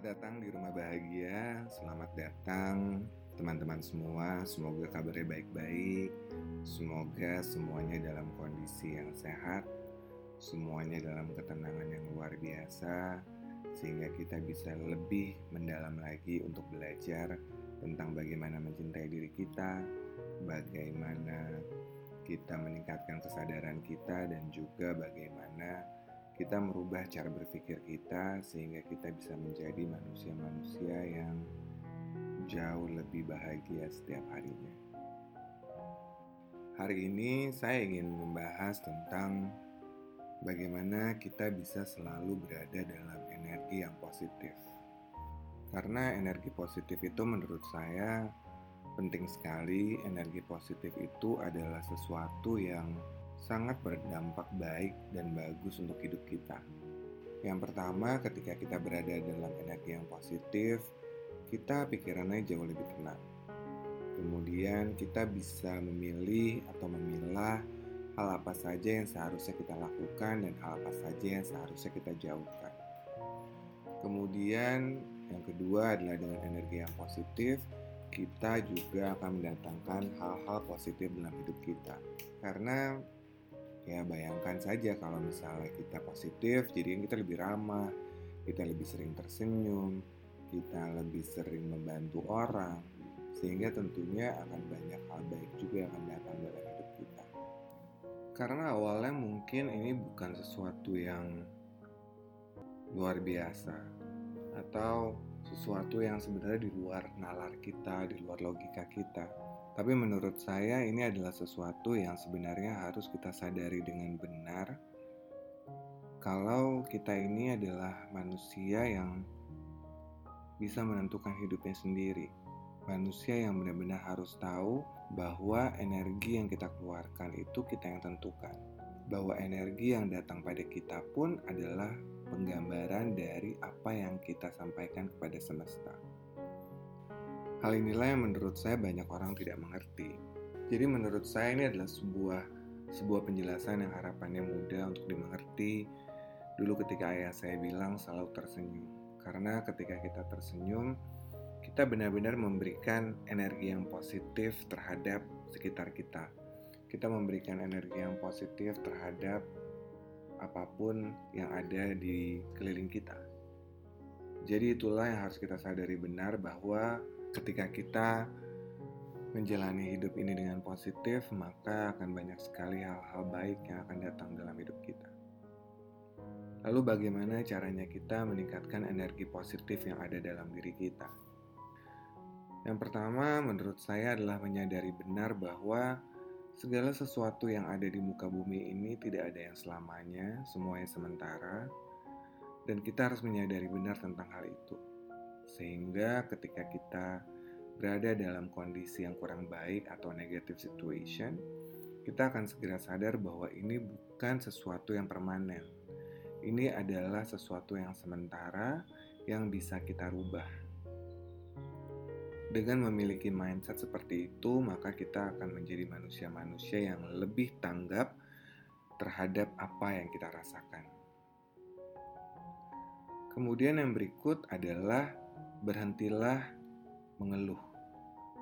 Selamat datang di rumah bahagia. Selamat datang teman-teman semua. Semoga kabarnya baik-baik. Semoga semuanya dalam kondisi yang sehat. Semuanya dalam ketenangan yang luar biasa sehingga kita bisa lebih mendalam lagi untuk belajar tentang bagaimana mencintai diri kita, bagaimana kita meningkatkan kesadaran kita dan juga bagaimana kita merubah cara berpikir kita sehingga kita bisa menjadi manusia-manusia yang jauh lebih bahagia setiap harinya. Hari ini saya ingin membahas tentang bagaimana kita bisa selalu berada dalam energi yang positif. Karena energi positif itu menurut saya penting sekali. Energi positif itu adalah sesuatu yang sangat berdampak baik dan bagus untuk hidup kita. Yang pertama, ketika kita berada dalam energi yang positif, kita pikirannya jauh lebih tenang. Kemudian kita bisa memilih atau memilah hal apa saja yang seharusnya kita lakukan dan hal apa saja yang seharusnya kita jauhkan. Kemudian yang kedua adalah dengan energi yang positif, kita juga akan mendatangkan hal-hal positif dalam hidup kita. Karena Ya bayangkan saja kalau misalnya kita positif, jadi kita lebih ramah, kita lebih sering tersenyum, kita lebih sering membantu orang, sehingga tentunya akan banyak hal baik juga yang akan datang dalam hidup kita. Karena awalnya mungkin ini bukan sesuatu yang luar biasa atau sesuatu yang sebenarnya di luar nalar kita, di luar logika kita. Tapi menurut saya ini adalah sesuatu yang sebenarnya harus kita sadari dengan benar kalau kita ini adalah manusia yang bisa menentukan hidupnya sendiri. Manusia yang benar-benar harus tahu bahwa energi yang kita keluarkan itu kita yang tentukan. Bahwa energi yang datang pada kita pun adalah penggambaran dari apa yang kita sampaikan kepada semesta. Hal inilah yang menurut saya banyak orang tidak mengerti. Jadi menurut saya ini adalah sebuah sebuah penjelasan yang harapannya mudah untuk dimengerti. Dulu ketika ayah saya bilang selalu tersenyum. Karena ketika kita tersenyum, kita benar-benar memberikan energi yang positif terhadap sekitar kita. Kita memberikan energi yang positif terhadap apa pun yang ada di keliling kita. Jadi itulah yang harus kita sadari benar bahwa ketika kita menjalani hidup ini dengan positif, maka akan banyak sekali hal-hal baik yang akan datang dalam hidup kita. Lalu, bagaimana caranya kita meningkatkan energi positif yang ada dalam diri kita? Yang pertama, menurut saya, adalah menyadari benar bahwa segala sesuatu yang ada di muka bumi ini tidak ada yang selamanya, semuanya sementara, dan kita harus menyadari benar tentang hal itu sehingga ketika kita berada dalam kondisi yang kurang baik atau negative situation, kita akan segera sadar bahwa ini bukan sesuatu yang permanen. Ini adalah sesuatu yang sementara yang bisa kita rubah. Dengan memiliki mindset seperti itu, maka kita akan menjadi manusia-manusia yang lebih tanggap terhadap apa yang kita rasakan. Kemudian, yang berikut adalah berhentilah mengeluh,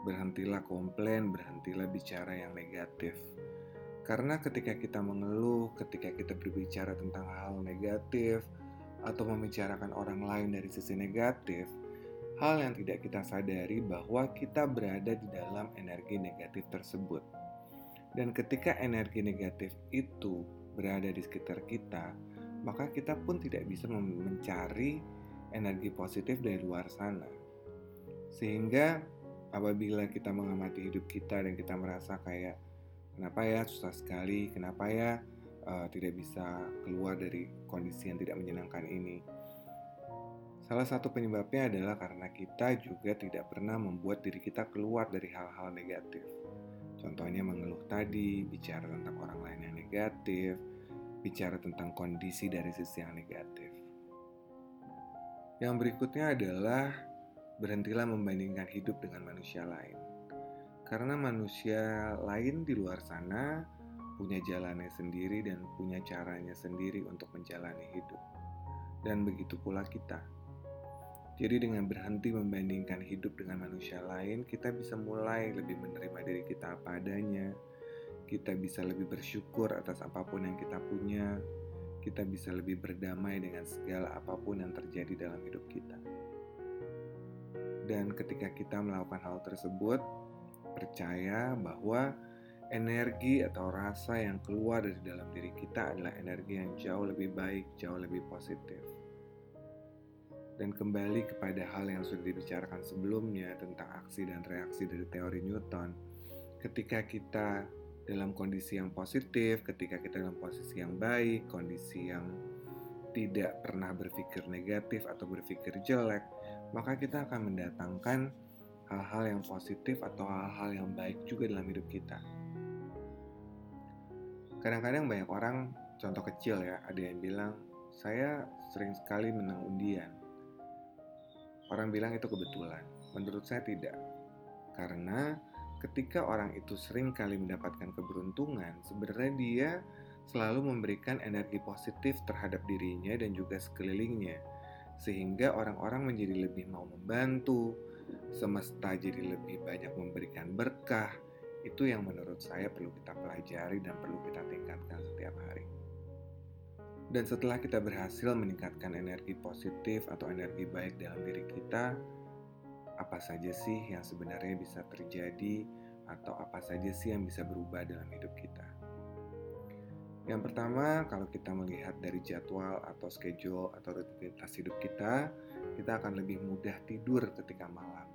berhentilah komplain, berhentilah bicara yang negatif. Karena ketika kita mengeluh, ketika kita berbicara tentang hal negatif, atau membicarakan orang lain dari sisi negatif, hal yang tidak kita sadari bahwa kita berada di dalam energi negatif tersebut. Dan ketika energi negatif itu berada di sekitar kita, maka kita pun tidak bisa mencari energi positif dari luar sana. Sehingga apabila kita mengamati hidup kita dan kita merasa kayak kenapa ya susah sekali, kenapa ya uh, tidak bisa keluar dari kondisi yang tidak menyenangkan ini. Salah satu penyebabnya adalah karena kita juga tidak pernah membuat diri kita keluar dari hal-hal negatif. Contohnya mengeluh tadi, bicara tentang orang lain yang negatif, bicara tentang kondisi dari sisi yang negatif. Yang berikutnya adalah berhentilah membandingkan hidup dengan manusia lain. Karena manusia lain di luar sana punya jalannya sendiri dan punya caranya sendiri untuk menjalani hidup. Dan begitu pula kita jadi dengan berhenti membandingkan hidup dengan manusia lain, kita bisa mulai lebih menerima diri kita apa adanya. Kita bisa lebih bersyukur atas apa pun yang kita punya. Kita bisa lebih berdamai dengan segala apa pun yang terjadi dalam hidup kita. Dan ketika kita melakukan hal tersebut, percaya bahwa energi atau rasa yang keluar dari dalam diri kita adalah energi yang jauh lebih baik, jauh lebih positif dan kembali kepada hal yang sudah dibicarakan sebelumnya tentang aksi dan reaksi dari teori Newton. Ketika kita dalam kondisi yang positif, ketika kita dalam posisi yang baik, kondisi yang tidak pernah berpikir negatif atau berpikir jelek, maka kita akan mendatangkan hal-hal yang positif atau hal-hal yang baik juga dalam hidup kita. Kadang-kadang banyak orang, contoh kecil ya, ada yang bilang, saya sering sekali menang undian Orang bilang itu kebetulan. Menurut saya tidak. Karena ketika orang itu sering kali mendapatkan keberuntungan, sebenarnya dia selalu memberikan energi positif terhadap dirinya dan juga sekelilingnya. Sehingga orang-orang menjadi lebih mau membantu, semesta jadi lebih banyak memberikan berkah. Itu yang menurut saya perlu kita pelajari dan perlu kita tingkatkan setiap hari. Dan setelah kita berhasil meningkatkan energi positif atau energi baik dalam diri kita, apa saja sih yang sebenarnya bisa terjadi atau apa saja sih yang bisa berubah dalam hidup kita? Yang pertama, kalau kita melihat dari jadwal atau schedule atau rutinitas hidup kita, kita akan lebih mudah tidur ketika malam.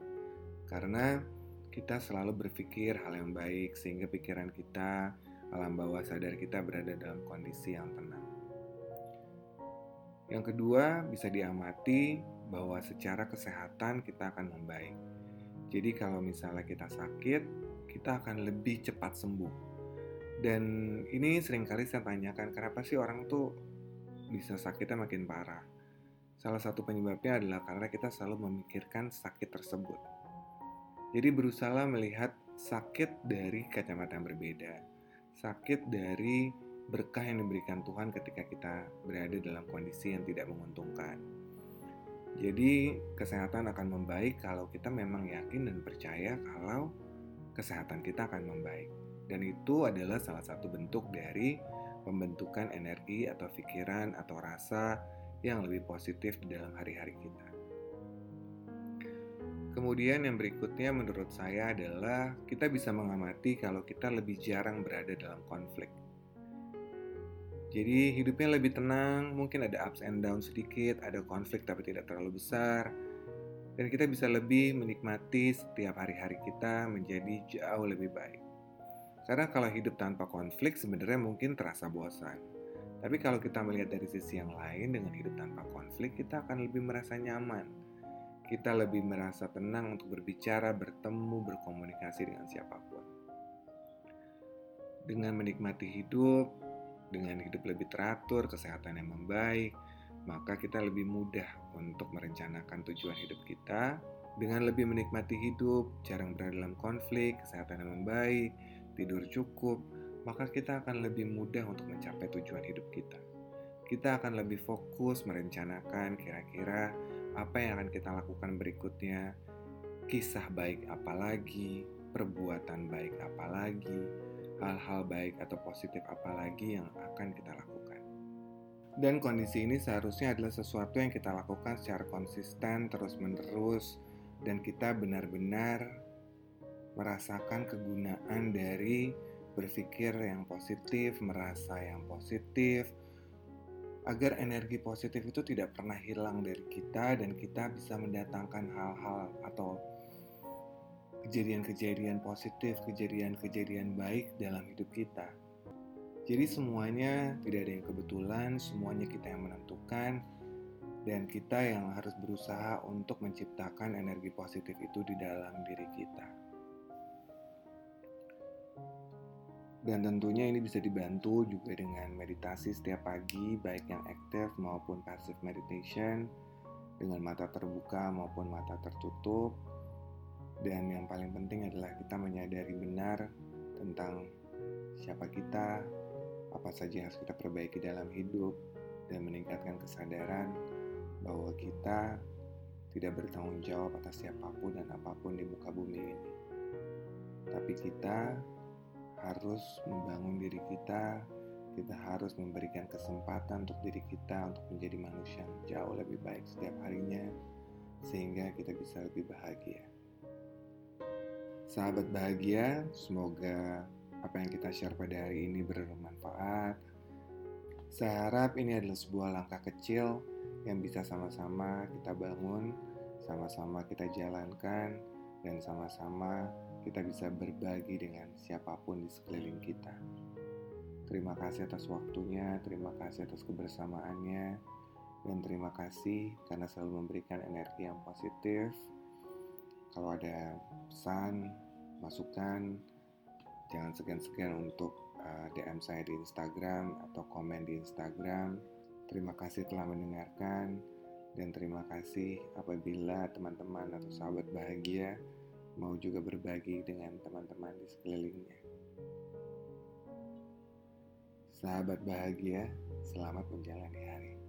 Karena kita selalu berpikir hal yang baik sehingga pikiran kita, alam bawah sadar kita berada dalam kondisi yang tenang. Yang kedua, bisa diamati bahwa secara kesehatan kita akan membaik. Jadi kalau misalnya kita sakit, kita akan lebih cepat sembuh. Dan ini sering kali saya tanyakan, kenapa sih orang tuh bisa sakitnya makin parah? Salah satu penyebabnya adalah karena kita selalu memikirkan sakit tersebut. Jadi berusaha melihat sakit dari kacamata yang berbeda. Sakit dari berkah yang diberikan Tuhan ketika kita berada dalam kondisi yang tidak menguntungkan. Jadi, kesehatan akan membaik kalau kita memang yakin dan percaya kalau kesehatan kita akan membaik. Dan itu adalah salah satu bentuk dari pembentukan energi atau pikiran atau rasa yang lebih positif di dalam hari-hari kita. Kemudian yang berikutnya menurut saya adalah kita bisa mengamati kalau kita lebih jarang berada dalam konflik. Jadi hidupnya lebih tenang, mungkin ada ups and down sedikit, ada konflik tapi tidak terlalu besar. Dan kita bisa lebih menikmati setiap hari-hari kita menjadi jauh lebih baik. Karena kalau hidup tanpa konflik sebenarnya mungkin terasa bosan. Tapi kalau kita melihat dari sisi yang lain dengan hidup tanpa konflik, kita akan lebih merasa nyaman. Kita lebih merasa tenang untuk berbicara, bertemu, berkomunikasi dengan siapa pun. Dengan menikmati hidup, dengan hidup lebih teratur, kesehatan yang membaik, maka kita lebih mudah untuk merencanakan tujuan hidup kita dengan lebih menikmati hidup, jarang berada dalam konflik, kesehatan yang membaik, tidur cukup, maka kita akan lebih mudah untuk mencapai tujuan hidup kita. Kita akan lebih fokus merencanakan kira-kira apa yang akan kita lakukan berikutnya, kisah baik apa lagi, perbuatan baik apa lagi, hal-hal baik atau positif apa lagi yang akan kita lakukan. Dan kondisi ini seharusnya adalah sesuatu yang kita lakukan secara konsisten, terus-menerus, dan kita benar-benar merasakan kegunaan dari berpikir yang positif, merasa yang positif, agar energi positif itu tidak pernah hilang dari kita dan kita bisa mendatangkan hal-hal atau kejadian-kejadian positif, kejadian-kejadian baik dalam hidup kita. Jadi semuanya tidak ada yang kebetulan, semuanya kita yang menentukan. dan kita yang harus berusaha untuk menciptakan energi positif itu di dalam diri kita. Dan tentunya ini bisa dibantu juga dengan meditasi setiap pagi, baik yang aktif maupun passive meditation, dengan mata terbuka maupun mata tertutup. Dan yang paling penting adalah kita menyadari benar tentang siapa kita, apa saja yang harus kita perbaiki dalam hidup, dan meningkatkan kesadaran bahwa kita tidak bertanggung jawab atas siapa pun dan apa pun di muka bumi ini. Tapi kita harus membangun diri kita, kita harus memberikan kesempatan untuk diri kita untuk menjadi manusia yang jauh lebih baik setiap harinya, sehingga kita bisa lebih bahagia. Sahabat bahagia, semoga apa yang kita share pada hari ini bermanfaat. Saya harap ini adalah sebuah langkah kecil yang bisa sama-sama kita bangun, sama-sama kita jalankan, dan sama-sama kita bisa berbagi dengan siapa pun di sekeliling kita. Terima kasih atas waktunya, terima kasih atas kebersamaannya, dan terima kasih karena selalu memberikan energi yang positif. Kalau ada pesan, masukan, jangan segan-segan untuk uh, DM saya di Instagram atau komen di Instagram. Terima kasih telah mendengarkan dan terima kasih apabila teman-teman atau sahabat bahagia mau juga berbagi dengan teman-teman di sekelilingnya. Sahabat bahagia, selamat menjalani hari.